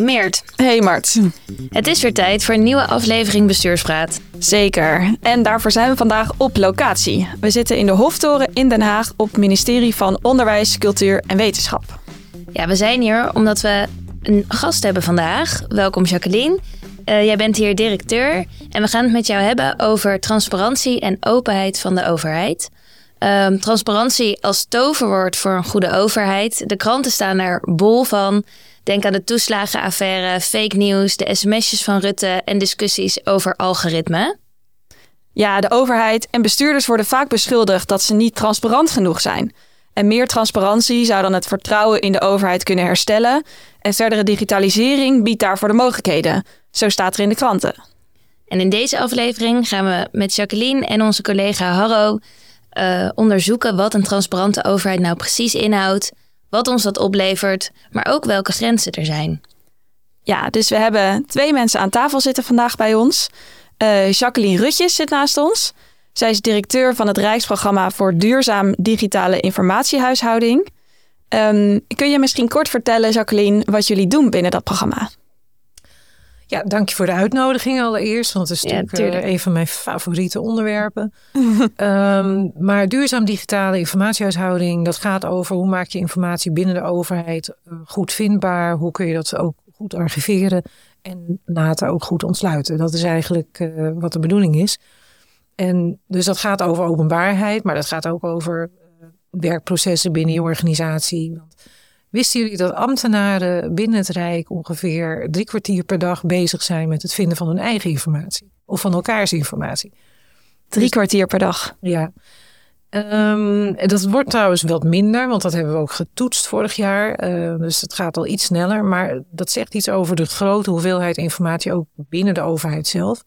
Meert. Hey Mart. Het is weer tijd voor een nieuwe aflevering Bestuurspraat. Zeker. En daarvoor zijn we vandaag op locatie. We zitten in de Hoftoren in Den Haag op het ministerie van Onderwijs, Cultuur en Wetenschap. Ja, we zijn hier omdat we een gast hebben vandaag. Welkom Jacqueline. Uh, jij bent hier directeur en we gaan het met jou hebben over transparantie en openheid van de overheid. Um, transparantie als toverwoord voor een goede overheid. De kranten staan er bol van. Denk aan de toeslagenaffaire, fake news, de sms'jes van Rutte en discussies over algoritme. Ja, de overheid en bestuurders worden vaak beschuldigd dat ze niet transparant genoeg zijn. En meer transparantie zou dan het vertrouwen in de overheid kunnen herstellen. En verdere digitalisering biedt daarvoor de mogelijkheden. Zo staat er in de kranten. En in deze aflevering gaan we met Jacqueline en onze collega Harro uh, onderzoeken wat een transparante overheid nou precies inhoudt, wat ons dat oplevert, maar ook welke grenzen er zijn. Ja, dus we hebben twee mensen aan tafel zitten vandaag bij ons. Uh, Jacqueline Rutjes zit naast ons. Zij is directeur van het Rijksprogramma voor Duurzaam Digitale Informatiehuishouding. Um, kun je misschien kort vertellen, Jacqueline, wat jullie doen binnen dat programma? Ja, dank je voor de uitnodiging allereerst, want het is natuurlijk uh, een van mijn favoriete onderwerpen. um, maar duurzaam digitale informatiehuishouding, dat gaat over hoe maak je informatie binnen de overheid uh, goed vindbaar, hoe kun je dat ook goed archiveren en later ook goed ontsluiten. Dat is eigenlijk uh, wat de bedoeling is. En dus dat gaat over openbaarheid, maar dat gaat ook over werkprocessen binnen je organisatie. Want Wisten jullie dat ambtenaren binnen het Rijk ongeveer drie kwartier per dag bezig zijn met het vinden van hun eigen informatie? Of van elkaars informatie? Drie dus- kwartier per dag? Ja. Um, dat wordt trouwens wat minder, want dat hebben we ook getoetst vorig jaar. Uh, dus het gaat al iets sneller. Maar dat zegt iets over de grote hoeveelheid informatie ook binnen de overheid zelf.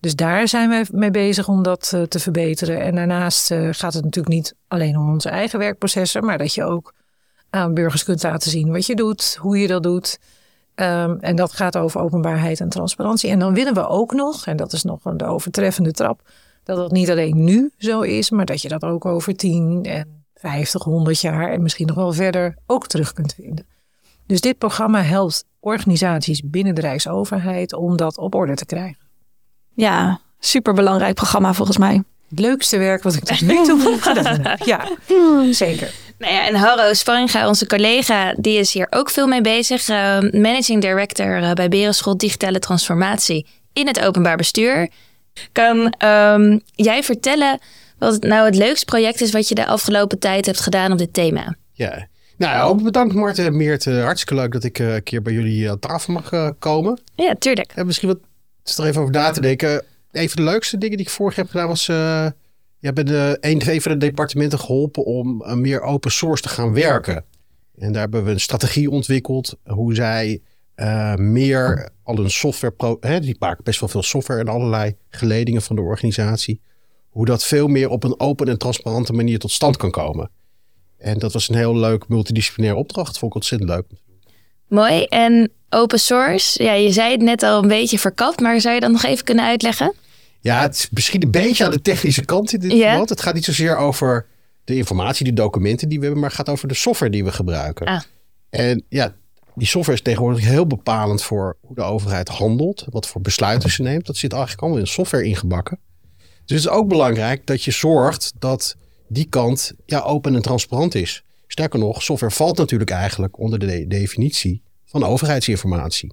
Dus daar zijn we mee bezig om dat uh, te verbeteren. En daarnaast uh, gaat het natuurlijk niet alleen om onze eigen werkprocessen, maar dat je ook aan burgers kunt laten zien wat je doet, hoe je dat doet. Um, en dat gaat over openbaarheid en transparantie. En dan willen we ook nog, en dat is nog een overtreffende trap, dat het niet alleen nu zo is, maar dat je dat ook over 10 en 50, 100 jaar en misschien nog wel verder ook terug kunt vinden. Dus dit programma helpt organisaties binnen de Rijksoverheid om dat op orde te krijgen. Ja, superbelangrijk programma volgens mij. Het leukste werk wat ik tot nu toe gedaan heb. Ja, zeker. Nou ja, en Harro Sparringa, onze collega, die is hier ook veel mee bezig. Uh, managing Director uh, bij Berenschool Digitale Transformatie in het openbaar bestuur. Kan um, jij vertellen wat nou het leukste project is wat je de afgelopen tijd hebt gedaan op dit thema? Ja, nou ook bedankt Marten Meert. hartstikke leuk dat ik een keer bij jullie aan tafel mag komen. Ja, tuurlijk. En misschien wat er even over na te denken. Een van de leukste dingen die ik vorig heb gedaan was je hebt de, een, van de departementen geholpen om uh, meer open source te gaan werken. En daar hebben we een strategie ontwikkeld hoe zij uh, meer al een software, pro, hè, die maken best wel veel software en allerlei geledingen van de organisatie. Hoe dat veel meer op een open en transparante manier tot stand kan komen. En dat was een heel leuk multidisciplinair opdracht. Vond ik ontzettend leuk. Mooi. En open source, ja, je zei het net al een beetje verkapt, maar zou je dat nog even kunnen uitleggen? Ja, het is misschien een beetje aan de technische kant in dit yeah. Het gaat niet zozeer over de informatie, de documenten die we hebben, maar het gaat over de software die we gebruiken. Ah. En ja, die software is tegenwoordig heel bepalend voor hoe de overheid handelt, wat voor besluiten ze neemt. Dat zit eigenlijk allemaal in software ingebakken. Dus het is ook belangrijk dat je zorgt dat die kant ja, open en transparant is. Sterker nog, software valt natuurlijk eigenlijk onder de definitie van overheidsinformatie.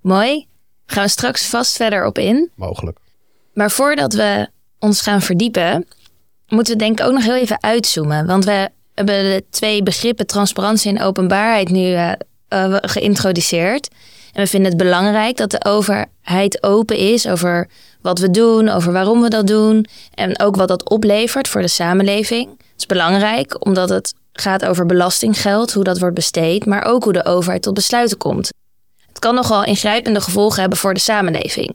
Mooi. Gaan we straks vast verder op in. Mogelijk. Maar voordat we ons gaan verdiepen, moeten we denk ik ook nog heel even uitzoomen. Want we hebben de twee begrippen transparantie en openbaarheid nu uh, uh, geïntroduceerd. En we vinden het belangrijk dat de overheid open is over wat we doen, over waarom we dat doen en ook wat dat oplevert voor de samenleving. Het is belangrijk omdat het gaat over belastinggeld, hoe dat wordt besteed, maar ook hoe de overheid tot besluiten komt. Het kan nogal ingrijpende gevolgen hebben voor de samenleving.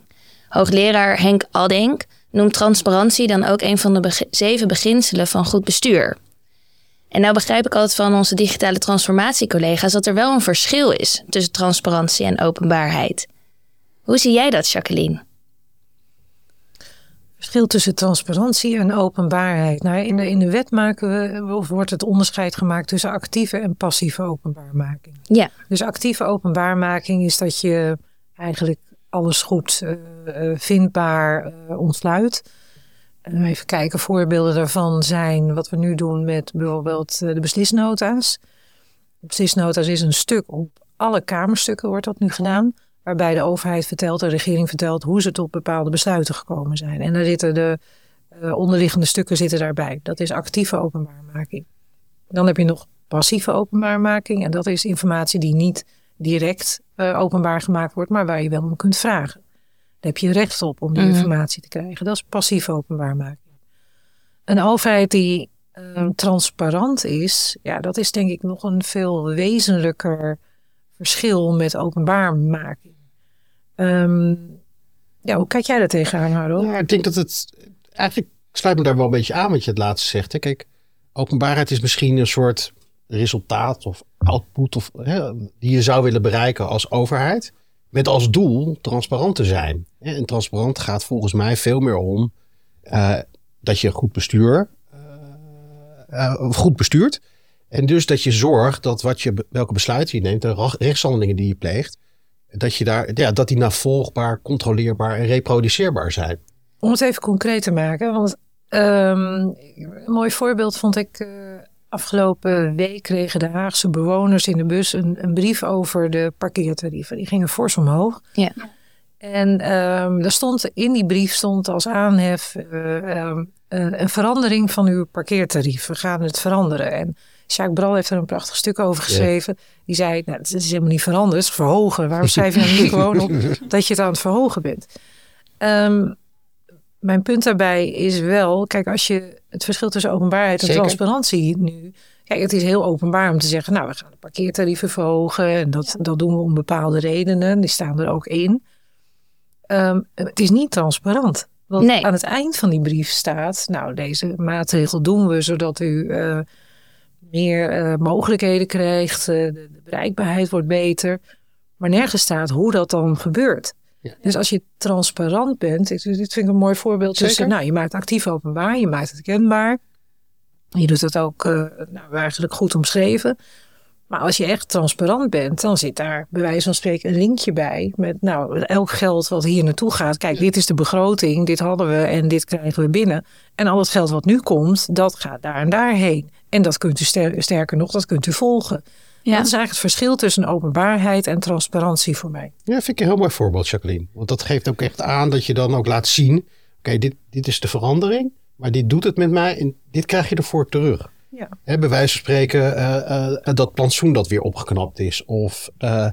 Hoogleraar Henk Addink noemt transparantie dan ook een van de zeven beginselen van goed bestuur. En nou begrijp ik altijd van onze digitale transformatiecollega's dat er wel een verschil is tussen transparantie en openbaarheid. Hoe zie jij dat, Jacqueline? verschil tussen transparantie en openbaarheid. Nou, in, de, in de wet maken we, of wordt het onderscheid gemaakt tussen actieve en passieve openbaarmaking. Ja. Dus actieve openbaarmaking is dat je eigenlijk alles goed uh, vindbaar uh, ontsluit. even kijken, voorbeelden daarvan zijn wat we nu doen met bijvoorbeeld de beslisnota's. De beslisnota's is een stuk op alle kamerstukken wordt dat nu gedaan waarbij de overheid vertelt, de regering vertelt hoe ze tot bepaalde besluiten gekomen zijn. En daar zitten de onderliggende stukken zitten daarbij. Dat is actieve openbaarmaking. Dan heb je nog passieve openbaarmaking en dat is informatie die niet direct uh, openbaar gemaakt wordt, maar waar je wel om kunt vragen. Daar heb je recht op om die mm -hmm. informatie te krijgen. Dat is passieve openbaarmaking. Een overheid die uh, transparant is, ja, dat is denk ik nog een veel wezenlijker verschil met openbaarmaking. Um, ja, hoe kijk jij daar tegenaan, Harold? Ja, ik denk dat het eigenlijk sluit me daar wel een beetje aan wat je het laatste zegt. Hè. Kijk, openbaarheid is misschien een soort resultaat of output of, hè, die je zou willen bereiken als overheid. Met als doel transparant te zijn. En transparant gaat volgens mij veel meer om uh, dat je goed bestuur, uh, uh, goed bestuurt. En dus dat je zorgt dat wat je, welke besluiten je neemt, de rechtshandelingen die je pleegt, dat, je daar, ja, dat die navolgbaar, controleerbaar en reproduceerbaar zijn. Om het even concreet te maken, want um, een mooi voorbeeld vond ik afgelopen week kregen de Haagse bewoners in de bus een, een, brief over de parkeertarieven. Die gingen fors omhoog. Ja. En um, daar stond, in die brief stond als aanhef uh, um, een verandering van uw parkeertarief. We gaan het veranderen. En Jacques Bral heeft er een prachtig stuk over geschreven. Yeah. Die zei, nou, het is helemaal niet veranderd, het is verhogen. Waarom schrijf je dan niet gewoon op dat je het aan het verhogen bent? Um, mijn punt daarbij is wel, kijk, als je het verschil tussen openbaarheid en Zeker. transparantie nu. Kijk, het is heel openbaar om te zeggen, nou, we gaan de parkeertarieven verhogen. En dat, dat doen we om bepaalde redenen. Die staan er ook in. Um, het is niet transparant. Want Nee. aan het eind van die brief staat, nou, deze maatregel doen we zodat u uh, meer uh, mogelijkheden krijgt. Uh, de, de bereikbaarheid wordt beter. Maar nergens staat hoe dat dan gebeurt. Ja. Dus als je transparant bent, dit, dit vind ik een mooi voorbeeld Zeker. nou, je maakt actief openbaar, je maakt het kenbaar. Je doet het ook uh, nou, eigenlijk goed omschreven. Maar als je echt transparant bent, dan zit daar bij wijze van spreken een linkje bij. Met nou, elk geld wat hier naartoe gaat. Kijk, dit is de begroting, dit hadden we en dit krijgen we binnen. En al het geld wat nu komt, dat gaat daar en daarheen. En dat kunt u ster sterker nog, dat kunt u volgen. Ja. Dat is eigenlijk het verschil tussen openbaarheid en transparantie voor mij. Ja, vind ik een heel mooi voorbeeld, Jacqueline. Want dat geeft ook echt aan dat je dan ook laat zien: oké, dit, dit is de verandering, maar dit doet het met mij en dit krijg je ervoor terug. Ja. Hè, bij wijze van spreken uh, uh, dat plantsoen dat weer opgeknapt is. Of uh,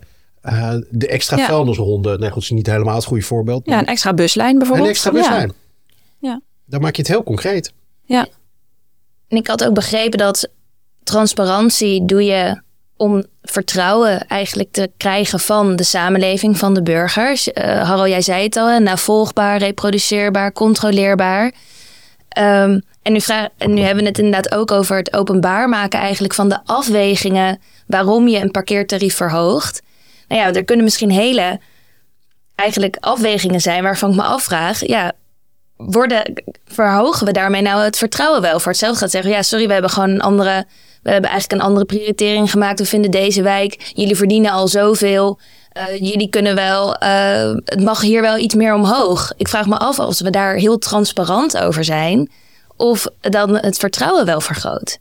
de extra Ja. vuilnisronde. Nee, goed, dat is niet helemaal het goede voorbeeld. Ja, een extra buslijn bijvoorbeeld. Een extra buslijn. Ja. Dan maak je het heel concreet. Ja. En ik had ook begrepen dat transparantie doe je om vertrouwen eigenlijk te krijgen van de samenleving, van de burgers. Uh, jij zei het al, navolgbaar, reproduceerbaar, controleerbaar. Um, en, nu vraag, en nu hebben we het inderdaad ook over het openbaar maken eigenlijk van de afwegingen waarom je een parkeertarief verhoogt. Nou ja, er kunnen misschien hele eigenlijk afwegingen zijn waarvan ik me afvraag, ja, worden, verhogen we daarmee nou het vertrouwen wel? Voor hetzelfde gaat zeggen, ja, sorry, we hebben gewoon een andere, we hebben eigenlijk een andere prioritering gemaakt. We vinden deze wijk, jullie verdienen al zoveel. Uh, jullie kunnen wel, uh, het mag hier wel iets meer omhoog. Ik vraag me af of we daar heel transparant over zijn, of dan het vertrouwen wel vergroot.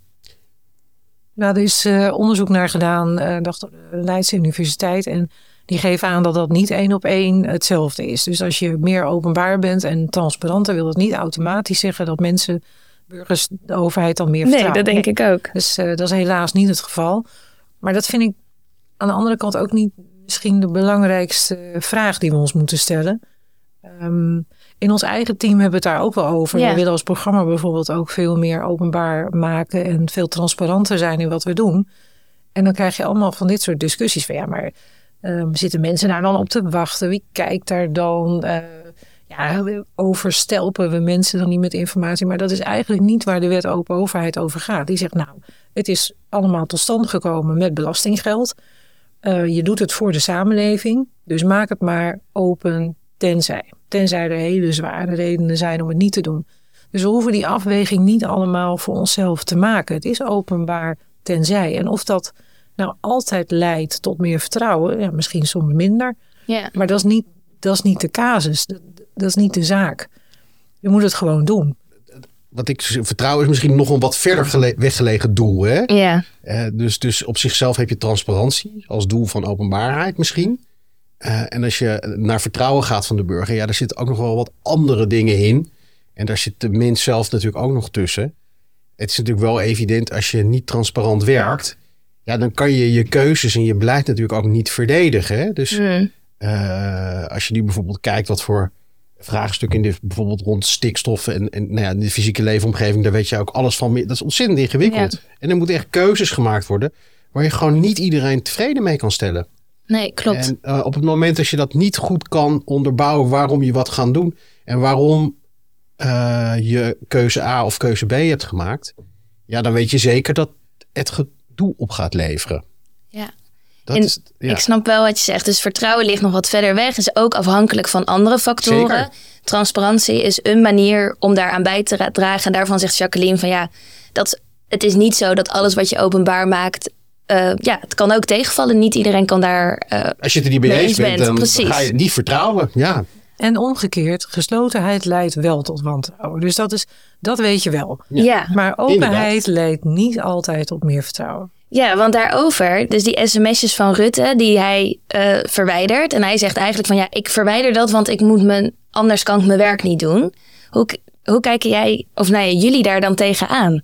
Nou, er is uh, onderzoek naar gedaan, dacht de Leidse Universiteit. En die geven aan dat dat niet één op één hetzelfde is. Dus als je meer openbaar bent en transparanter, wil dat niet automatisch zeggen dat mensen, burgers, de overheid dan meer vertrouwen. Nee, dat denk ik ook. Dus uh, dat is helaas niet het geval. Maar dat vind ik aan de andere kant ook niet misschien de belangrijkste vraag die we ons moeten stellen. Um, in ons eigen team hebben we het daar ook wel over. Ja. We willen als programma bijvoorbeeld ook veel meer openbaar maken en veel transparanter zijn in wat we doen. En dan krijg je allemaal van dit soort discussies van ja, maar um, zitten mensen daar dan op te wachten? Wie kijkt daar dan? Uh, ja, overstelpen we mensen dan niet met informatie? Maar dat is eigenlijk niet waar de wet open overheid over gaat. Die zegt nou, het is allemaal tot stand gekomen met belastinggeld. Uh, je doet het voor de samenleving, dus maak het maar open tenzij. Tenzij er hele zware redenen zijn om het niet te doen. Dus we hoeven die afweging niet allemaal voor onszelf te maken. Het is openbaar tenzij. En of dat nou altijd leidt tot meer vertrouwen, ja, misschien soms minder. Ja. Maar dat is niet, dat is niet de casus. Dat, dat is niet de zaak. Je moet het gewoon doen. Wat ik vertrouwen is misschien nog een wat verder gele- weggelegen doel. Hè? Ja. Eh, dus, dus op zichzelf heb je transparantie als doel van openbaarheid misschien. Eh, en als je naar vertrouwen gaat van de burger, ja, daar zitten ook nog wel wat andere dingen in. En daar zit de mens zelf natuurlijk ook nog tussen. Het is natuurlijk wel evident als je niet transparant werkt, ja, dan kan je je keuzes en je beleid natuurlijk ook niet verdedigen. Hè? Dus Mm. eh, als je nu bijvoorbeeld kijkt wat voor vraagstukken in de, bijvoorbeeld rond stikstof en, en nou ja, in de fysieke leefomgeving, daar weet je ook alles van. Dat is ontzettend ingewikkeld. En er moeten echt keuzes gemaakt worden waar je gewoon niet iedereen tevreden mee kan stellen. Nee, klopt. En eh, op het moment dat je dat niet goed kan onderbouwen waarom je wat gaat doen en waarom eh, je keuze A of keuze B hebt gemaakt, ja, dan weet je zeker dat het gedoe op gaat leveren. Ja. Dat is, ja. Ik snap wel wat je zegt. Dus vertrouwen ligt nog wat verder weg. Is ook afhankelijk van andere factoren. Zeker. Transparantie is een manier om daaraan bij te ra- dragen. En daarvan zegt Jacqueline van ja, dat, het is niet zo dat alles wat je openbaar maakt. eh, ja, het kan ook tegenvallen. Niet iedereen kan daar. eh, Als je het er niet mee eens eens bent, bent, dan precies. ga je het niet vertrouwen. Ja, En omgekeerd, geslotenheid leidt wel tot wantrouwen. Dus dat, is, dat weet je wel. ja. Maar openheid leidt niet altijd tot meer vertrouwen. Ja, want daarover, dus die sms'jes van Rutte die hij eh, verwijdert. En hij zegt eigenlijk van ja, ik verwijder dat, want ik moet mijn, anders kan ik mijn werk niet doen. Hoe, hoe kijken jij, of nou ja, jullie daar dan tegenaan?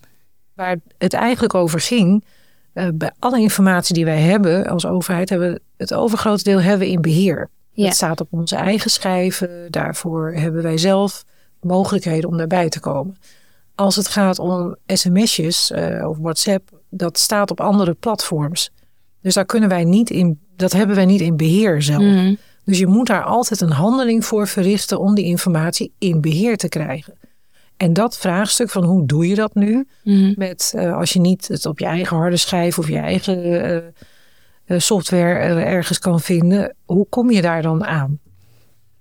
Waar het eigenlijk over ging, eh, bij alle informatie die wij hebben als overheid, hebben we het overgrote deel hebben we in beheer. Ja. Het staat op onze eigen schijven. Daarvoor hebben wij zelf mogelijkheden om daarbij te komen. Als het gaat om sms'jes eh, of WhatsApp, dat staat op andere platforms. Dus daar kunnen wij niet in, dat hebben wij niet in beheer zelf. Mhm. Dus je moet daar altijd een handeling voor verrichten om die informatie in beheer te krijgen. En dat vraagstuk van hoe doe je dat nu? Mhm. Met eh, als je niet het op je eigen harde schijf of je eigen eh, software eh, ergens kan vinden, hoe kom je daar dan aan?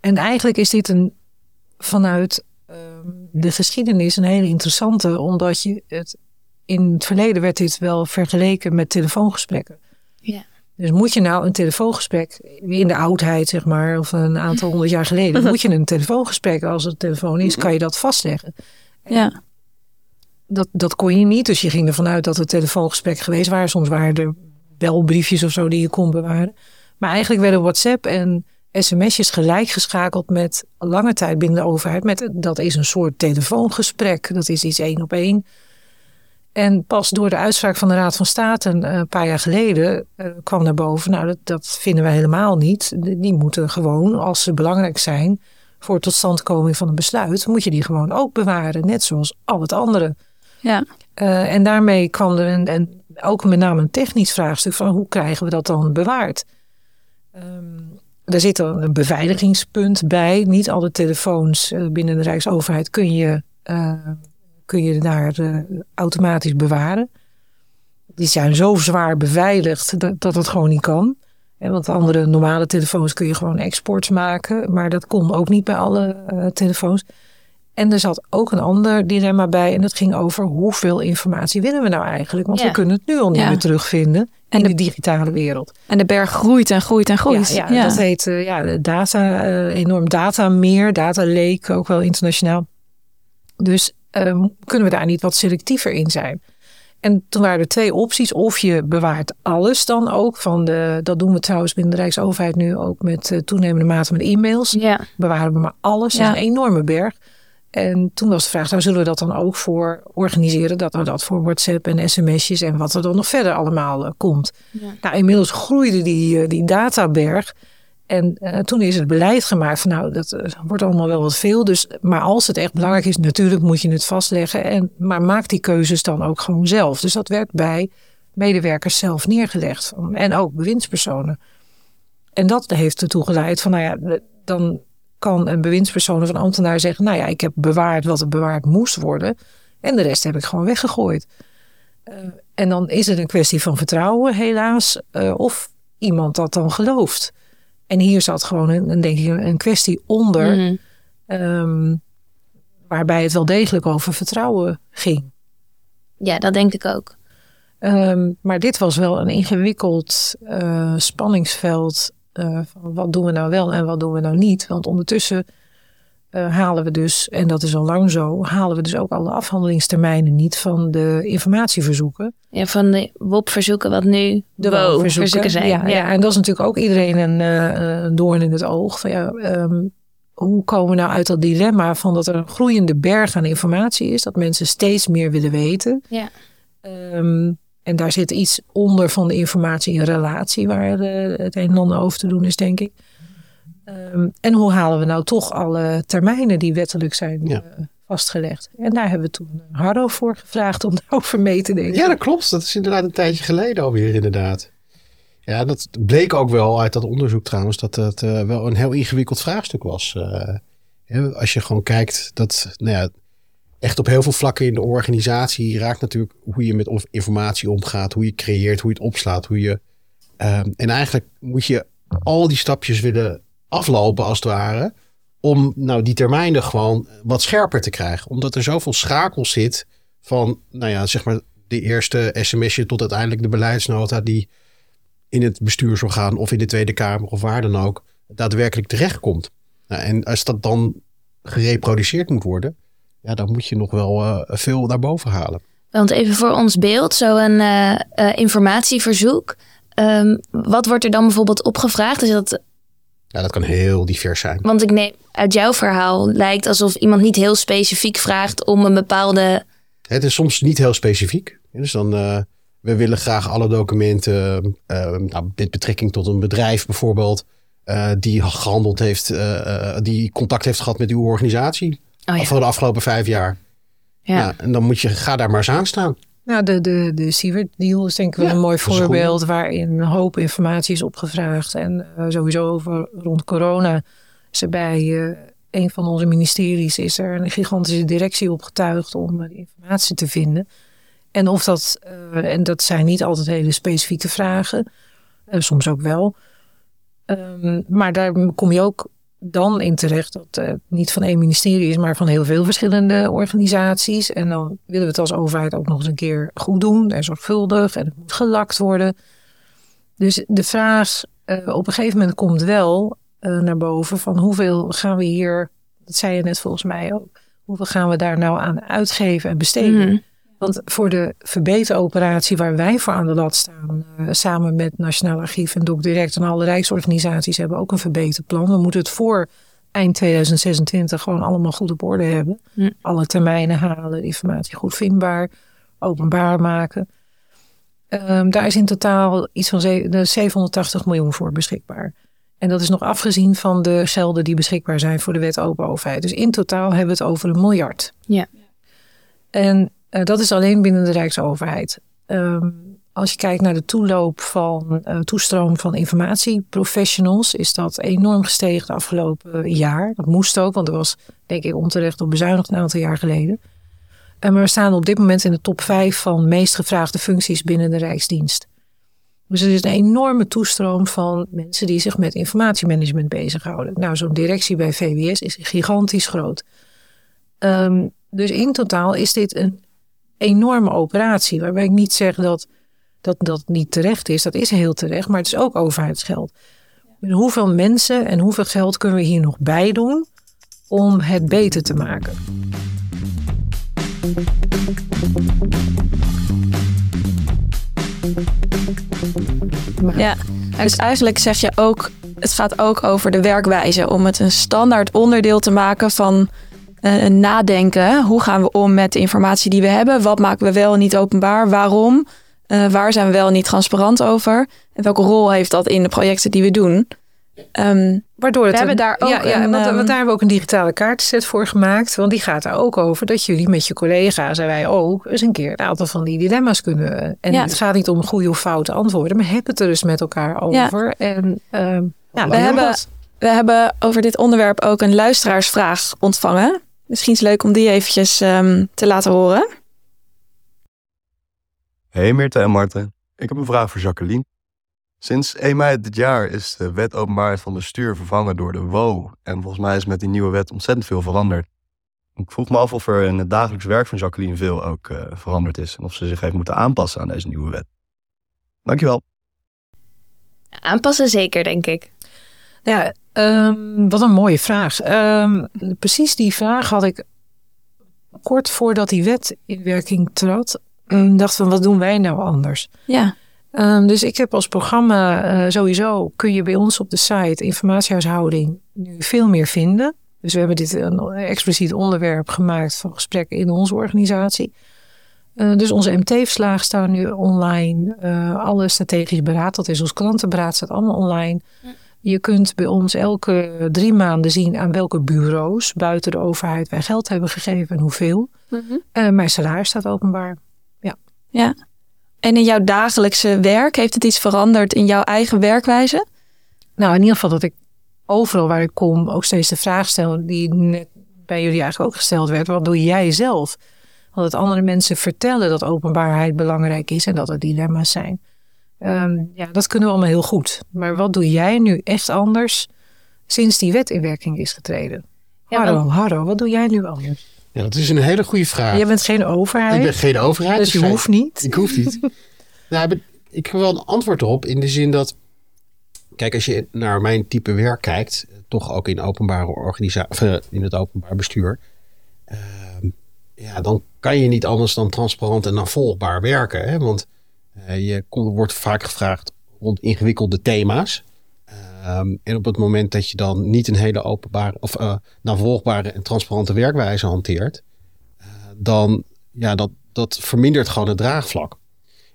En eigenlijk is dit een vanuit ehm, de geschiedenis een hele interessante, omdat je het in het verleden werd dit wel vergeleken met telefoongesprekken. Ja. Dus moet je nou een telefoongesprek in de oudheid, zeg maar, of een aantal honderd jaar geleden, moet je een telefoongesprek als het telefoon is, kan je dat vastleggen. Ja. Dat, dat kon je niet, dus je ging ervan uit dat het telefoongesprek geweest waren. Soms waren er belbriefjes of zo die je kon bewaren. Maar eigenlijk werden WhatsApp en sms'jes gelijk geschakeld met lange tijd binnen de overheid. Met, dat is een soort telefoongesprek, dat is iets één op één. En pas door de uitspraak van de Raad van State een, een paar jaar geleden eh, kwam naar boven. Nou, dat, dat vinden wij helemaal niet. Die moeten gewoon, als ze belangrijk zijn voor totstandkoming van een besluit, moet je die gewoon ook bewaren. Net zoals al het andere. Ja. Eh, en daarmee kwam er een, en ook met name een technisch vraagstuk van hoe krijgen we dat dan bewaard? Ehm er zit dan een beveiligingspunt bij. Niet alle telefoons eh, binnen de Rijksoverheid kun je, eh, kun je daar eh, automatisch bewaren. Die zijn zo zwaar beveiligd dat, dat het gewoon niet kan. Want andere normale telefoons kun je gewoon exports maken. Maar dat kon ook niet bij alle telefoons. En er zat ook een ander dilemma bij. En dat ging over hoeveel informatie willen we nou eigenlijk? Want Ja. we kunnen het nu al niet Ja. meer terugvinden En in de- de digitale wereld. En de berg groeit en groeit en groeit. Ja, ja, dat heet eh, ja, data, eh, enorm data meer, data lake, ook wel internationaal. Dus ehm, kunnen we daar niet wat selectiever in zijn? En toen waren er twee opties. Of je bewaart alles dan ook. Van de, dat doen we trouwens binnen de Rijksoverheid nu ook met eh, toenemende mate met e-mails. Ja. Bewaren we maar alles. Dat Ja. is een enorme berg. En toen was de vraag, nou zullen we dat dan ook voor organiseren? Dat we dat voor WhatsApp en sms'jes en wat er dan nog verder allemaal eh, komt. Nou, inmiddels groeide die, eh, die databerg. En eh, toen is het beleid gemaakt van nou, dat wordt allemaal wel wat veel. Dus, maar als het echt belangrijk is, natuurlijk moet je het vastleggen. En, maar maak die keuzes dan ook gewoon zelf. Dus dat werd bij medewerkers zelf neergelegd. En ook bewindspersonen. En dat heeft ertoe geleid van nou ja, dan kan een bewindspersoon of een ambtenaar zeggen... nou ja, ik heb bewaard wat er bewaard moest worden... en de rest heb ik gewoon weggegooid. Eh, en dan is het een kwestie van vertrouwen, helaas... eh, of iemand dat dan gelooft. En hier zat gewoon een, een, denk ik, een kwestie onder... Mhm. Ehm, waarbij het wel degelijk over vertrouwen ging. Ja, dat denk ik ook. Ehm, maar dit was wel een ingewikkeld uh, spanningsveld. Uh, van wat doen we nou wel en wat doen we nou niet? Want ondertussen uh, halen we dus, en dat is al lang zo, halen we dus ook alle afhandelingstermijnen niet van de informatieverzoeken. Ja, van de WOP-verzoeken, wat nu de WO-verzoeken zijn. Ja, ja. en dat is natuurlijk ook iedereen een, uh, doorn in het oog. Van, ja, um, hoe komen we nou uit dat dilemma van dat er een groeiende berg aan informatie is, dat mensen steeds meer willen weten. Ja. Um, en daar zit iets onder van de informatie in relatie, waar uh, het een en ander over te doen is, denk ik. Um, en hoe halen we nou toch alle termijnen die wettelijk zijn ja. uh, vastgelegd? En daar hebben we toen Hardo voor gevraagd om daarover mee te denken. Ja, dat klopt. Dat is inderdaad een tijdje geleden alweer, inderdaad. Ja, dat bleek ook wel uit dat onderzoek trouwens, dat het uh, wel een heel ingewikkeld vraagstuk was. Als je gewoon kijkt, dat nou ja, echt op heel veel vlakken in de organisatie raakt natuurlijk hoe je met informatie omgaat, hoe je creëert, hoe je het opslaat, hoe je. Uh, en eigenlijk moet je al die stapjes willen aflopen als het ware. Om nou die termijnen gewoon wat scherper te krijgen. Omdat er zoveel schakels zit van, nou ja, zeg maar de eerste sms'je tot uiteindelijk de beleidsnota die in het bestuursorgaan of in de Tweede Kamer of waar dan ook daadwerkelijk terechtkomt. Nou, en als dat dan gereproduceerd moet worden, ja, dan moet je nog wel uh, veel daarboven halen. Want even voor ons beeld, zo'n uh, uh, informatieverzoek. Um, wat wordt er dan bijvoorbeeld opgevraagd? Is dat ja, dat kan heel divers zijn. Want ik neem uit jouw verhaal lijkt alsof iemand niet heel specifiek vraagt om een bepaalde. Het is soms niet heel specifiek. Dus dan, uh, we willen graag alle documenten, uh, nou, met betrekking tot een bedrijf bijvoorbeeld, uh, die gehandeld heeft, die contact heeft gehad met uw organisatie. Oh, ja. Voor de afgelopen vijf jaar. Ja. ja. En dan moet je, ga daar maar eens aan staan. Nou, de, de, de Sievert deal is denk ik wel ja, een mooi voorbeeld waarin een hoop informatie is opgevraagd. En uh, sowieso over rond corona is er bij uh, een van onze ministeries is er een gigantische directie opgetuigd om uh, informatie te vinden. En of dat, en dat zijn niet altijd hele specifieke vragen, soms ook wel. Um, maar daar kom je ook dan in terecht dat het niet van één ministerie is, maar van heel veel verschillende organisaties. En dan willen we het als overheid ook nog eens een keer goed doen en zorgvuldig en het moet gelakt worden. Dus de vraag uh, op een gegeven moment komt wel uh, naar boven van hoeveel gaan we hier, dat zei je net volgens mij ook, hoeveel gaan we daar nou aan uitgeven en besteden. Mm. Want voor de verbeteroperatie waar wij voor aan de lat staan, uh, samen met Nationaal Archief en DocDirect en alle rijksorganisaties hebben ook een verbeterplan. We moeten het voor eind 2026 gewoon allemaal goed op orde hebben. Mm. Alle termijnen halen, informatie goed vindbaar, openbaar maken. Um, daar is in totaal iets van 780 miljoen voor beschikbaar. En dat is nog afgezien van de gelden die beschikbaar zijn voor de wet open overheid. Dus in totaal hebben we het over een miljard. Ja. En uh, dat is alleen binnen de Rijksoverheid. Um, als je kijkt naar de toeloop van uh, toestroom van informatieprofessionals, is dat enorm gestegen de afgelopen jaar. Dat moest ook, want er was, denk ik, onterecht op bezuinigd een aantal jaar geleden. En we staan op dit moment in de top 5 van meest gevraagde functies binnen de Rijksdienst. Dus er is een enorme toestroom van mensen die zich met informatiemanagement bezighouden. Nou, zo'n directie bij VWS is gigantisch groot. Um, dus in totaal is dit een enorme operatie. Waarbij ik niet zeg dat, dat dat niet terecht is. Dat is heel terecht, maar het is ook overheidsgeld. Hoeveel mensen en hoeveel geld kunnen we hier nog bij doen om het beter te maken? Ja, dus eigenlijk zeg je ook, het gaat ook over de werkwijze om het een standaard onderdeel te maken van uh, nadenken. Hoe gaan we om met de informatie die we hebben? Wat maken we wel en niet openbaar? Waarom? Uh, waar zijn we wel en niet transparant over? En welke rol heeft dat in de projecten die we doen? Um, Waardoor het we hebben daar ook ja, ja, een, want, want, daar hebben we ook een digitale kaartset voor gemaakt. Want die gaat er ook over dat jullie met je collega's en wij ook eens een keer een aantal van die dilemma's kunnen. En ja. het gaat niet om goede of foute antwoorden, maar heb het er dus met elkaar over. En um, we, hebben, we hebben over dit onderwerp ook een luisteraarsvraag ontvangen. Misschien is het leuk om die eventjes um, te laten horen. Hey Meerte en Marten, ik heb een vraag voor Jacqueline. Sinds 1 mei dit jaar is de wet openbaarheid van bestuur vervangen door de WO. En volgens mij is met die nieuwe wet ontzettend veel veranderd. Ik vroeg me af of er in het dagelijks werk van Jacqueline veel ook uh, veranderd is. En of ze zich heeft moeten aanpassen aan deze nieuwe wet. Dankjewel. Aanpassen zeker, denk ik. Ja, um, wat een mooie vraag. Um, precies die vraag had ik kort voordat die wet in werking trad. Um, dacht van, wat doen wij nou anders? Ja. Dus ik heb als programma uh, sowieso kun je bij ons op de site informatiehuishouding nu veel meer vinden. Dus we hebben dit een expliciet onderwerp gemaakt van gesprekken in onze organisatie. Uh, dus onze MT-verslagen staan nu online. Uh, alle strategisch beraad, dat is ons klantenberaad, staat allemaal online. Ja. Je kunt bij ons elke drie maanden zien aan welke bureaus buiten de overheid wij geld hebben gegeven en hoeveel. Mm -hmm. uh, mijn salaris staat openbaar. Ja. ja. En in jouw dagelijkse werk, heeft het iets veranderd in jouw eigen werkwijze? Nou, in ieder geval dat ik overal waar ik kom ook steeds de vraag stel die net bij jullie eigenlijk ook gesteld werd. Wat doe jij zelf? Want dat andere mensen vertellen dat openbaarheid belangrijk is en dat er dilemma's zijn. Um, ja, dat kunnen we allemaal heel goed. Maar wat doe jij nu echt anders sinds die wet in werking is getreden? Ja, Harro, want... Harro, wat doe jij nu anders? Ja, dat is een hele goede vraag. Je bent geen overheid. Ik ben geen overheid. Dus je dus hoeft niet. Ik hoef niet. nou, ik heb wel een antwoord op in de zin dat... Kijk, als je naar mijn type werk kijkt, toch ook in, openbare organisatie, in het openbaar bestuur... Uh, ja, dan kan je niet anders dan transparant en navolgbaar werken. Hè? Want uh, je wordt vaak gevraagd rond ingewikkelde thema's. Um, en op het moment dat je dan niet een hele openbare of uh, navolgbare en transparante werkwijze hanteert, uh, dan ja, dat, dat vermindert gewoon het draagvlak.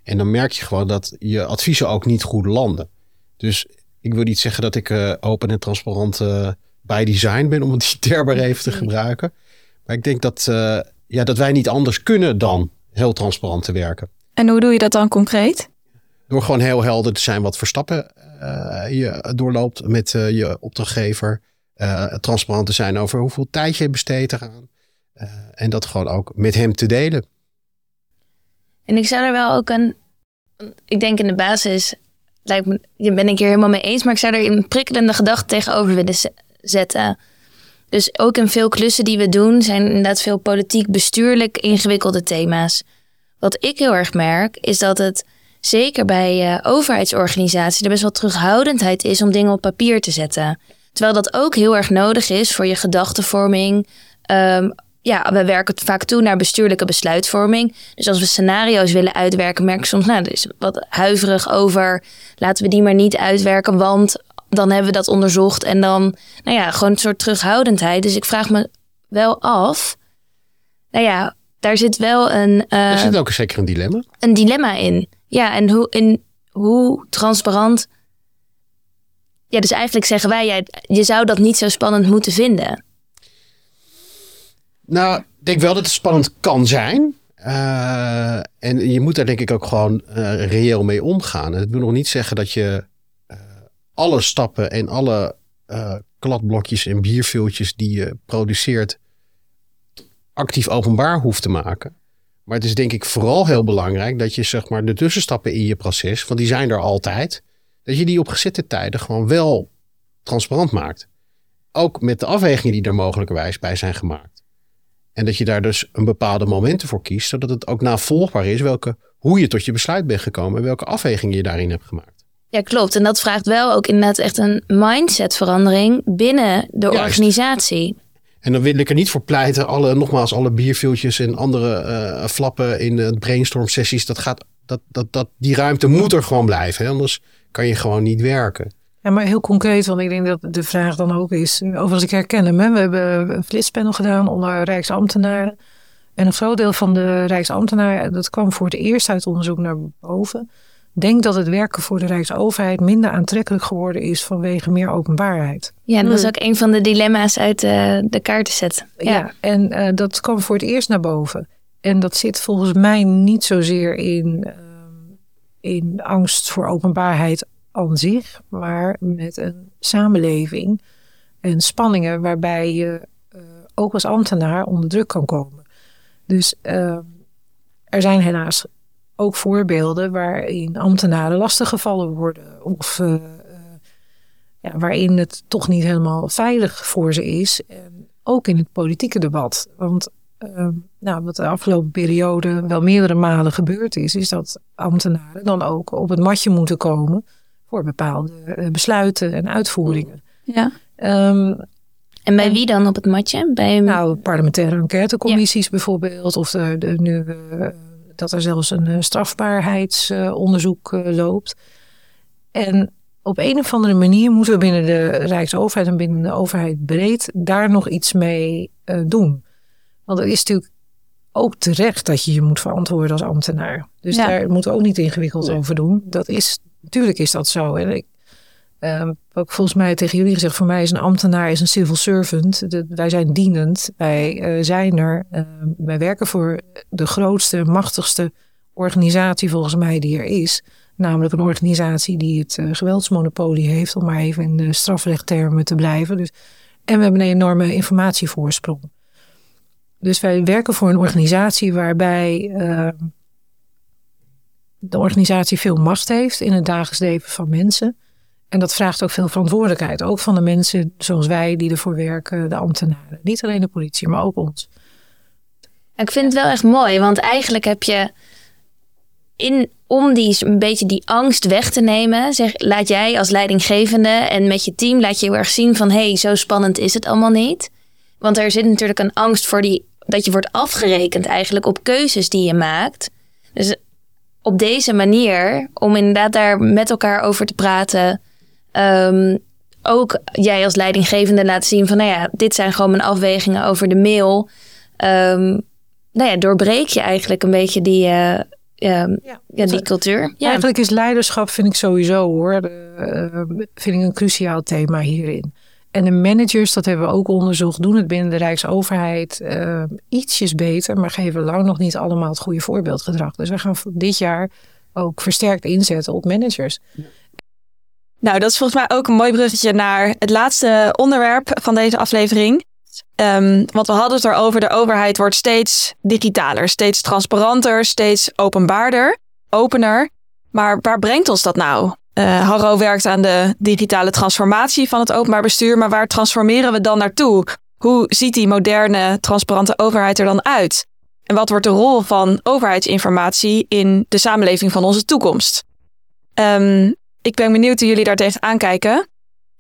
En dan merk je gewoon dat je adviezen ook niet goed landen. Dus ik wil niet zeggen dat ik uh, open en transparant bij design ben, om het die term maar even te gebruiken. Maar ik denk dat, ja, dat wij niet anders kunnen dan heel transparant te werken. En hoe doe je dat dan concreet? Door gewoon heel helder te zijn wat voor stappen uh, je doorloopt met uh, je opdrachtgever. Uh, transparant te zijn over hoeveel tijd je besteedt eraan. en dat gewoon ook met hem te delen. En ik zou er wel ook een. Ik denk in de basis. Lijkt me, je ben ik hier helemaal mee eens. Maar ik zou er een prikkelende gedachte tegenover willen zetten. Dus ook in veel klussen die we doen. zijn inderdaad veel politiek bestuurlijk ingewikkelde thema's. Wat ik heel erg merk, is dat het zeker bij uh, overheidsorganisaties er best wel terughoudendheid is om dingen op papier te zetten. Terwijl dat ook heel erg nodig is voor je gedachtenvorming. Um, ja, we werken vaak toe naar bestuurlijke besluitvorming. Dus als we scenario's willen uitwerken, merk ik soms, nou, er is wat huiverig over. Laten we die maar niet uitwerken, want dan hebben we dat onderzocht. En dan, nou ja, gewoon een soort terughoudendheid. Dus ik vraag me wel af, nou ja, daar zit wel een. Uh, er zit ook zeker een dilemma. Een dilemma in. Ja, en hoe, in, hoe transparant. Ja, dus eigenlijk zeggen wij, ja, je zou dat niet zo spannend moeten vinden. Nou, ik denk wel dat het spannend kan zijn. Uh, en je moet daar denk ik ook gewoon uh, reëel mee omgaan. Dat wil nog niet zeggen dat je uh, alle stappen en alle kladblokjes en bierviltjes die je produceert actief openbaar hoeft te maken. Maar het is denk ik vooral heel belangrijk dat je zeg maar de tussenstappen in je proces, want die zijn er altijd, dat je die op gezette tijden gewoon wel transparant maakt. Ook met de afwegingen die er mogelijkerwijs bij zijn gemaakt. En dat je daar dus een bepaalde momenten voor kiest, zodat het ook navolgbaar is welke, hoe je tot je besluit bent gekomen en welke afwegingen je daarin hebt gemaakt. Ja, klopt. En dat vraagt wel ook inderdaad echt een mindsetverandering binnen de Juist. organisatie. En dan wil ik er niet voor pleiten, alle, nogmaals, alle bierviltjes en andere uh, flappen in de brainstorm sessies. Dat gaat, dat, dat, dat, die ruimte moet er gewoon blijven. Hè? Anders kan je gewoon niet werken. Ja, maar heel concreet, want ik denk dat de vraag dan ook is, overigens ik herken hem. Hè? We hebben een flitspanel gedaan onder Rijksambtenaren. En een groot deel van de Rijksambtenaren, dat kwam voor het eerst uit onderzoek naar boven denk dat het werken voor de Rijksoverheid minder aantrekkelijk geworden is vanwege meer openbaarheid. Ja, dat was ook een van de dilemma's uit uh, de kaartenset. Ja, ja en uh, dat kwam voor het eerst naar boven. En dat zit volgens mij niet zozeer in, uh, in angst voor openbaarheid aan zich, maar met een samenleving en spanningen waarbij je ook als ambtenaar onder druk kan komen. Dus er zijn helaas ook voorbeelden waarin ambtenaren lastiggevallen worden. Of uh, ja, waarin het toch niet helemaal veilig voor ze is. En ook in het politieke debat. Want uh, nou, wat de afgelopen periode wel meerdere malen gebeurd is, is dat ambtenaren dan ook op het matje moeten komen voor bepaalde besluiten en uitvoeringen. Ja. Um, en bij wie dan op het matje? Bij Nou, parlementaire enquêtecommissies bijvoorbeeld. Of de, de, nu, dat er zelfs een strafbaarheidsonderzoek uh, loopt. En op een of andere manier moeten we binnen de Rijksoverheid en binnen de overheid breed daar nog iets mee uh, doen. Want het is natuurlijk ook terecht dat je je moet verantwoorden als ambtenaar. Dus ja. daar moeten we ook niet ingewikkeld nee. over doen. Dat is, natuurlijk is dat zo. En ik, um, ook volgens mij tegen jullie gezegd, voor mij is een ambtenaar is een civil servant. De, wij zijn dienend, wij uh, zijn er. Uh, wij werken voor de grootste, machtigste organisatie volgens mij die er is. Namelijk een organisatie die het uh, geweldsmonopolie heeft, om maar even in de strafrechttermen te blijven. Dus, en we hebben een enorme informatievoorsprong. Dus wij werken voor een organisatie waarbij uh, de organisatie veel macht heeft in het dagelijks leven van mensen. En dat vraagt ook veel verantwoordelijkheid. Ook van de mensen zoals wij die ervoor werken, de ambtenaren. Niet alleen de politie, maar ook ons. Ik vind het wel echt mooi, want eigenlijk heb je in, om die, een beetje die angst weg te nemen, zeg, laat jij als leidinggevende en met je team laat je heel erg zien van hé, hey, zo spannend is het allemaal niet. Want er zit natuurlijk een angst voor die, dat je wordt afgerekend eigenlijk op keuzes die je maakt. Dus op deze manier, om inderdaad daar met elkaar over te praten, um, ook jij als leidinggevende laten zien van nou ja, dit zijn gewoon mijn afwegingen over de mail. Um, nou ja, doorbreek je eigenlijk een beetje die, uh, ja, ja, die cultuur. Ja. Eigenlijk is leiderschap, vind ik sowieso hoor, uh, vind ik een cruciaal thema hierin. En de managers, dat hebben we ook onderzocht, doen het binnen de Rijksoverheid uh, ietsjes beter, maar geven lang nog niet allemaal het goede voorbeeldgedrag. Dus we gaan dit jaar ook versterkt inzetten op managers. Nou, dat is volgens mij ook een mooi bruggetje naar het laatste onderwerp van deze aflevering. Um, want we hadden het erover, de overheid wordt steeds digitaler, steeds transparanter, steeds openbaarder, opener. Maar waar brengt ons dat nou? Uh, Harro werkt aan de digitale transformatie van het openbaar bestuur, maar waar transformeren we dan naartoe? Hoe ziet die moderne, transparante overheid er dan uit? En wat wordt de rol van overheidsinformatie in de samenleving van onze toekomst? Um, ik ben benieuwd hoe jullie daar tegen aankijken.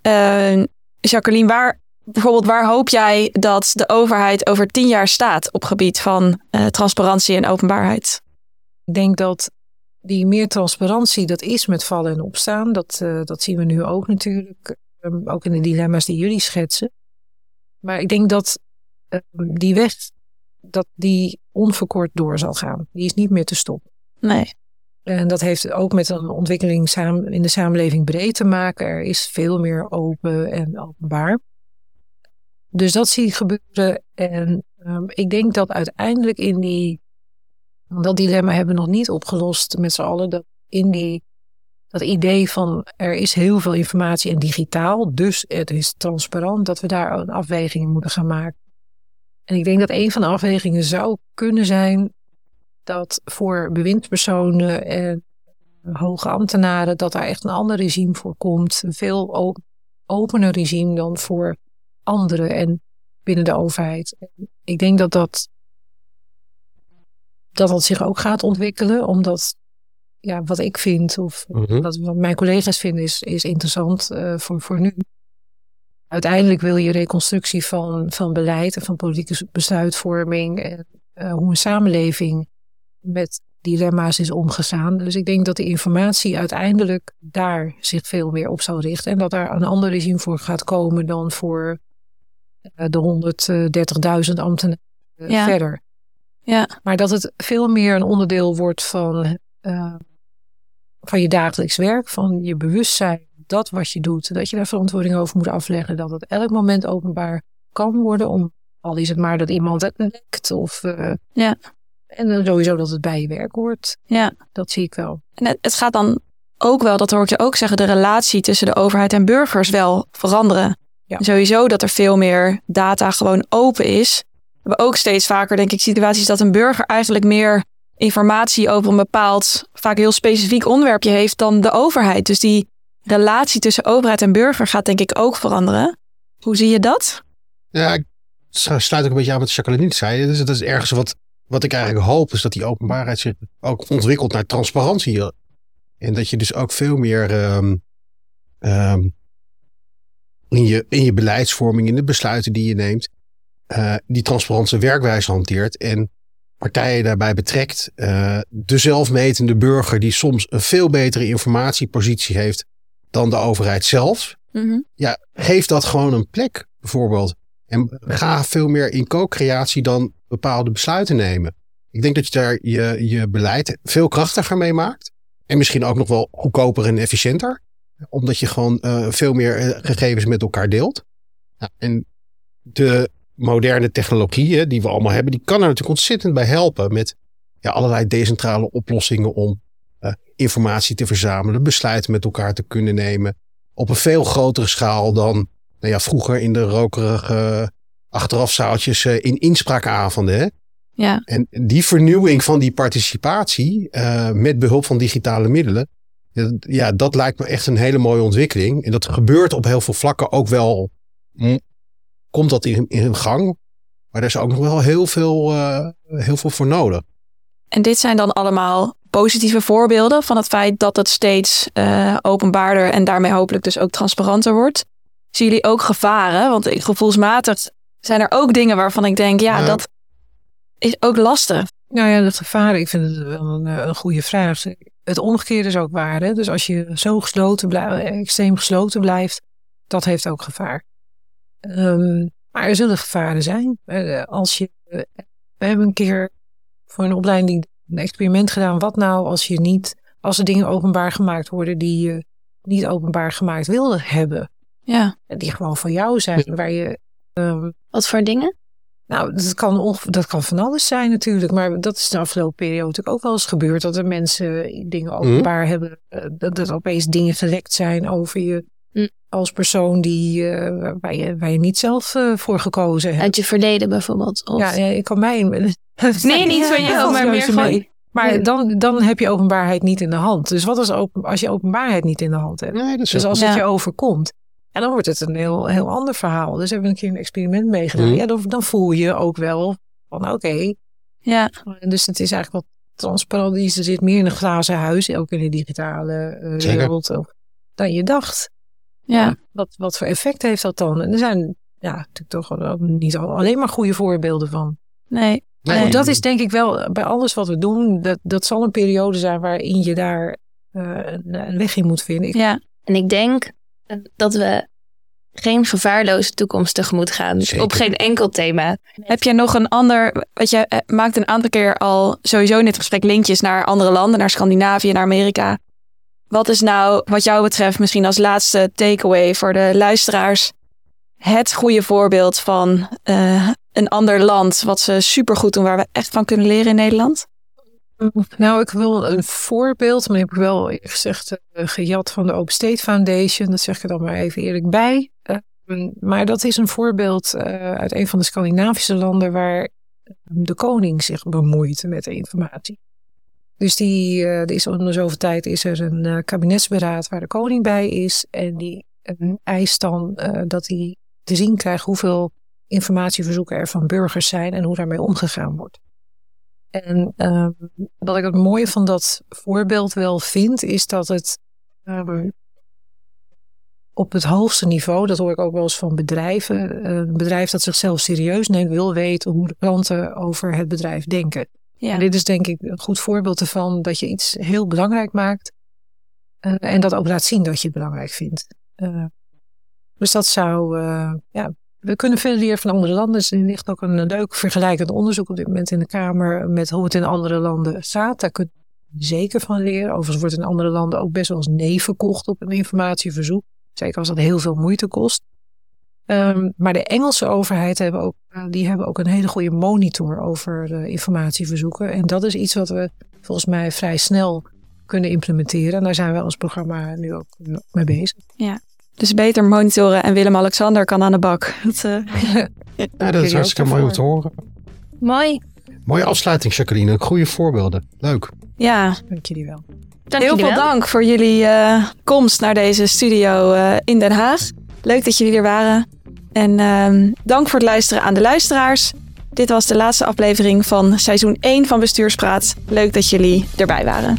Uh, Jacqueline, waar, bijvoorbeeld waar hoop jij dat de overheid over tien jaar staat op gebied van uh, transparantie en openbaarheid? Ik denk dat die meer transparantie, dat is met vallen en opstaan. Dat, uh, dat zien we nu ook natuurlijk, um, ook in de dilemma's die jullie schetsen. Maar ik denk dat um, die weg, dat die onverkort door zal gaan. Die is niet meer te stoppen. Nee. En dat heeft ook met een ontwikkeling in de samenleving breed te maken. Er is veel meer open en openbaar. Dus dat zie ik gebeuren. En um, ik denk dat uiteindelijk in die. Dat dilemma hebben we nog niet opgelost met z'n allen. Dat in die. Dat idee van er is heel veel informatie en digitaal, dus het is transparant, dat we daar een afweging moeten gaan maken. En ik denk dat een van de afwegingen zou kunnen zijn dat voor bewindspersonen en hoge ambtenaren, dat daar echt een ander regime voor komt. Een veel opener regime dan voor anderen en binnen de overheid. Ik denk dat dat, dat dat zich ook gaat ontwikkelen, omdat ja, wat ik vind, of mm -hmm. wat, wat, mijn collega's vinden, is, is interessant uh, voor, voor nu. Uiteindelijk wil je reconstructie van, van beleid en van politieke besluitvorming en uh, hoe een samenleving met dilemma's is omgegaan. Dus ik denk dat de informatie uiteindelijk daar zich veel meer op zal richten. En dat daar een ander regime voor gaat komen dan voor uh, de 130.000 ambtenaren ja. verder. Ja. Maar dat het veel meer een onderdeel wordt van, uh, van je dagelijks werk, van je bewustzijn, dat wat je doet, dat je daar verantwoording over moet afleggen, dat het elk moment openbaar kan worden, om, al is het maar dat iemand het lekt of uh, ja. En dan sowieso dat het bij je werk hoort. Ja. Dat zie ik wel. En het, het gaat dan ook wel, dat hoor ik je ook zeggen, de relatie tussen de overheid en burgers wel veranderen. Ja. Sowieso dat er veel meer data gewoon open is. We hebben ook steeds vaker, denk ik, situaties dat een burger eigenlijk meer informatie over een bepaald, vaak heel specifiek onderwerpje heeft dan de overheid. Dus die relatie tussen overheid en burger gaat denk ik ook veranderen. Hoe zie je dat? Ja, ik sluit ook een beetje aan wat Jacqueline zei. Dus dat is ergens wat, wat ik eigenlijk hoop, is dat die openbaarheid zich ook ontwikkelt naar transparantie. En dat je dus ook veel meer ehm, ehm, in, je, in je beleidsvorming, in de besluiten die je neemt, uh, die transparante werkwijze hanteert. En partijen daarbij betrekt. Uh, de zelfmetende burger die soms een veel betere informatiepositie heeft dan de overheid zelf. Mhm. Ja, geef dat gewoon een plek bijvoorbeeld. En ga veel meer in co-creatie dan bepaalde besluiten nemen. Ik denk dat je daar je, je beleid veel krachtiger mee maakt. En misschien ook nog wel goedkoper en efficiënter. Omdat je gewoon uh, veel meer uh, gegevens met elkaar deelt. Ja, en de moderne technologieën die we allemaal hebben, die kan er natuurlijk ontzettend bij helpen met ja, allerlei decentrale oplossingen om uh, informatie te verzamelen, besluiten met elkaar te kunnen nemen. Op een veel grotere schaal dan nou ja, vroeger in de rokerige achterafzaaltjes uh, in inspraakavonden. Hè? Ja. En die vernieuwing van die participatie uh, met behulp van digitale middelen, ja, dat lijkt me echt een hele mooie ontwikkeling. En dat gebeurt op heel veel vlakken ook wel komt dat in, in gang. Maar er is ook nog wel heel veel, uh, heel veel voor nodig. En dit zijn dan allemaal positieve voorbeelden van het feit dat het steeds uh, openbaarder en daarmee hopelijk dus ook transparanter wordt. Zien jullie ook gevaren? Want gevoelsmatig zijn er ook dingen waarvan ik denk, ja, ja. dat is ook lastig. Nou ja, dat gevaren, ik vind het wel een, een goede vraag. Het omgekeerde is ook waar. Hè? Dus als je zo gesloten blijft, extreem gesloten blijft, dat heeft ook gevaar. Um, maar er zullen gevaren zijn. Als je, we hebben een keer voor een opleiding een experiment gedaan. Wat nou als je niet, als er dingen openbaar gemaakt worden die je niet openbaar gemaakt wilde hebben. Ja. Die gewoon van jou zijn. Waar je, um, Wat voor dingen? Nou, dat kan, dat kan van alles zijn natuurlijk. Maar dat is de afgelopen periode natuurlijk ook wel eens gebeurd. Dat er mensen dingen openbaar mm. hebben. Dat er opeens dingen gelekt zijn over je als persoon die, uh, waar, je, waar je niet zelf uh, voor gekozen hebt. Uit je verleden bijvoorbeeld? Of... Ja, ja, ik kan mij... nee, niet van jou, maar meer van... Maar dan, dan heb je openbaarheid niet in de hand. Dus wat is open, als je openbaarheid niet in de hand hebt? Nee, dus als het je overkomt. En dan wordt het een heel, heel ander verhaal. Dus hebben we een keer een experiment meegedaan. Mm. Ja, dan, dan voel je ook wel van oké. Okay. Ja. Dus het is eigenlijk wat transparant. Je zit meer in een glazen huis, ook in de digitale uh, wereld, dan je dacht. Ja. Wat, wat voor effect heeft dat dan? En er zijn ja, natuurlijk toch niet alleen maar goede voorbeelden van. Nee. Maar goed, dat is denk ik wel bij alles wat we doen. Dat, dat zal een periode zijn waarin je daar uh, een, een, weg in moet vinden. Ik... Ja. En ik denk dat we geen gevaarloze toekomst tegemoet gaan. Zeker. Op geen enkel thema. Heb jij nog een ander. Wat je maakt een aantal keer al sowieso in dit gesprek linkjes naar andere landen, naar Scandinavië, naar Amerika. Wat is nou, wat jou betreft, misschien als laatste takeaway voor de luisteraars, het goede voorbeeld van uh, een ander land wat ze supergoed doen, waar we echt van kunnen leren in Nederland? Nou, ik wil een voorbeeld, maar heb ik wel gezegd uh, gejat van de Open State Foundation. Dat zeg ik er dan maar even eerlijk bij. Uh, maar dat is een voorbeeld uit een van de Scandinavische landen waar de koning zich bemoeit met de informatie. Dus die, er is om de zoveel tijd is er een kabinetsberaad waar de koning bij is. En die uh, eist dan dat hij te zien krijgt hoeveel informatieverzoeken er van burgers zijn en hoe daarmee omgegaan wordt. En ehm, wat ik het mooie van dat voorbeeld wel vind, is dat het ehm, op het hoogste niveau, dat hoor ik ook wel eens van bedrijven, een bedrijf dat zichzelf serieus neemt, wil weten hoe de klanten over het bedrijf denken. Ja. En dit is denk ik een goed voorbeeld ervan dat je iets heel belangrijk maakt. Uh, en dat ook laat zien dat je het belangrijk vindt. Uh, dus dat zou, uh, ja, we kunnen veel leren van andere landen. Dus er ligt ook een leuk vergelijkend onderzoek op dit moment in de Kamer met hoe het in andere landen staat. Daar kun je zeker van leren. Overigens wordt in andere landen ook best wel eens nee verkocht op een informatieverzoek. Zeker als dat heel veel moeite kost. Um, maar de Engelse overheid hebben ook, die hebben ook een hele goede monitor over informatieverzoeken. En dat is iets wat we volgens mij vrij snel kunnen implementeren. En daar zijn we als programma nu ook mee bezig. Ja, dus beter monitoren en Willem-Alexander kan aan de bak. Dat, uh, ja, dat is hartstikke mooi om te horen. Mooi. Mooie afsluiting, Jacqueline. Goede voorbeelden. Leuk. Ja, Dank jullie wel. Dank heel veel wel. dank voor jullie eh, komst naar deze studio eh, in Den Haag. Leuk dat jullie er waren. En ehm, dank voor het luisteren aan de luisteraars. Dit was de laatste aflevering van seizoen 1 van Bestuurspraat. Leuk dat jullie erbij waren.